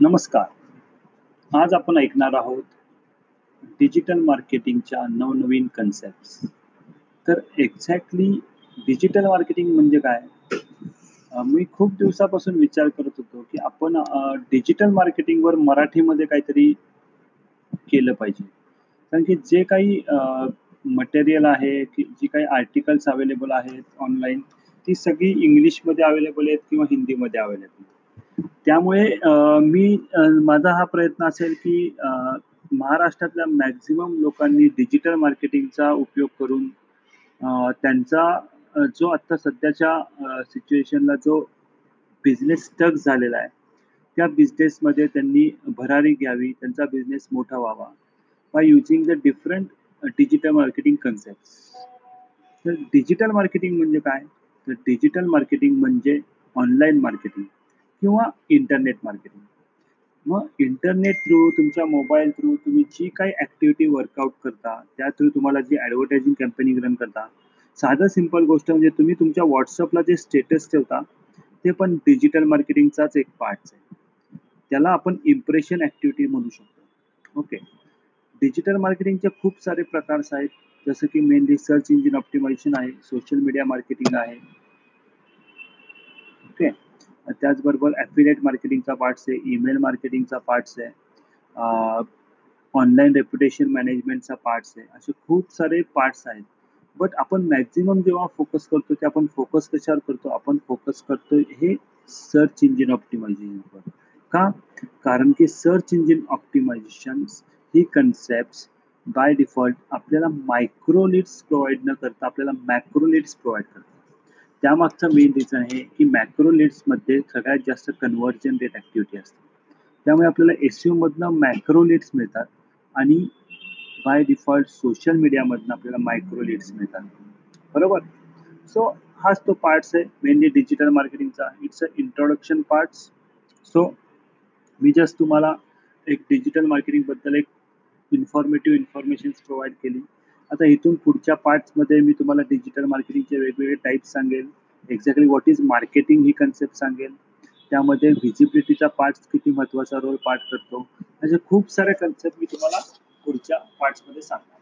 नमस्कार. आज आपण ऐकणार आहोत डिजिटल मार्केटिंगच्या नवनवीन कन्सेप्ट तर एक्झॅक्टली डिजिटल मार्केटिंग म्हणजे काय? मी खूप दिवसापासून विचार करत होतो की आपण डिजिटल मार्केटिंगवर मराठीमध्ये काहीतरी केलं पाहिजे. कारण की जे काही मटेरियल आहे की जी काही आर्टिकल्स अवेलेबल आहेत ऑनलाईन ती सगळी इंग्लिशमध्ये अवेलेबल आहेत किंवा हिंदीमध्ये अवेलेबल त्यामुळे मी माझा हा प्रयत्न असेल की महाराष्ट्रातल्या मॅक्झिमम लोकांनी डिजिटल मार्केटिंगचा उपयोग करून त्यांचा जो आता सध्याच्या सिच्युएशनला जो बिझनेस स्टक झालेला आहे त्या बिझनेसमध्ये त्यांनी भरारी घ्यावी त्यांचा बिझनेस मोठा व्हावा by using the different digital marketing concept तर डिजिटल मार्केटिंग म्हणजे काय? तर डिजिटल मार्केटिंग म्हणजे ऑनलाईन मार्केटिंग किंवा इंटरनेट मार्केटिंग मग इंटरनेट थ्रू तुमच्या मोबाईल थ्रू तुम्ही जी काही ॲक्टिव्हिटी वर्कआउट करता त्या थ्रू तुम्हाला जी ॲडव्हर्टायझिंग कॅम्पेनिंग रन करता साधं सिंपल गोष्ट म्हणजे तुम्ही तुमच्या व्हॉट्सअपला जे स्टेटस ठेवता ते पण डिजिटल मार्केटिंगचाच एक पार्ट आहे. त्याला आपण इम्प्रेशन ॲक्टिव्हिटी म्हणू शकतो. ओके डिजिटल मार्केटिंगचे खूप सारे प्रकार आहेत. जसं की मेनली सर्च इंजिन ऑप्टिमायझेशन आहे सोशल मीडिया मार्केटिंग आहे. ओके त्याचबरोबर ॲफिलेट मार्केटिंगचा पार्ट्स आहे ईमेल मार्केटिंगचा पार्ट्स आहे ऑनलाईन रेप्युटेशन मॅनेजमेंटचा पार्ट्स आहे. असे खूप सारे पार्ट्स आहेत. बट आपण मॅक्झिमम जेव्हा फोकस करतो ते आपण फोकस कशावर करतो? आपण फोकस करतो हे सर्च इंजिन ऑप्टिमायझेशनवर का? कारण की सर्च इंजिन ऑप्टिमायझेशन ही कन्सेप्ट बाय डिफॉल्ट आपल्याला मायक्रो लीड्स प्रोव्हाइड न करता आपल्याला मॅक्रो लीड्स प्रोव्हाइड करतात. त्यामागचं मेन रिझन आहे की मॅक्रो लीड्समध्ये सगळ्यात जास्त कन्व्हर्जन रेट ॲक्टिव्हिटी असते. त्यामुळे आपल्याला एस मधनं मॅक्रो लीड्स मिळतात आणि बाय डिफॉल्ट सोशल मीडियामधनं आपल्याला मायक्रो लीड्स मिळतात. बरोबर? सो हाच तो पार्ट्स आहे. मेनली डिजिटल मार्केटिंगचा it's a introduction parts so me just तुम्हाला एक डिजिटल मार्केटिंगबद्दल एक इन्फॉर्मेटिव्ह इन्फॉर्मेशन प्रोव्हाइड केली. आता इथून पुढच्या पार्ट्समध्ये मी तुम्हाला डिजिटल मार्केटिंगचे वेगवेगळे टाईप्स सांगेल. एक्झॅक्टली व्हॉट इज मार्केटिंग ही कन्सेप्ट सांगेल. त्यामध्ये व्हिजिबिलिटीचा पार्ट्स किती महत्त्वाचा रोल पार्ट करतो. असे खूप सारे कन्सेप्ट मी तुम्हाला पुढच्या पार्ट्समध्ये सांगतो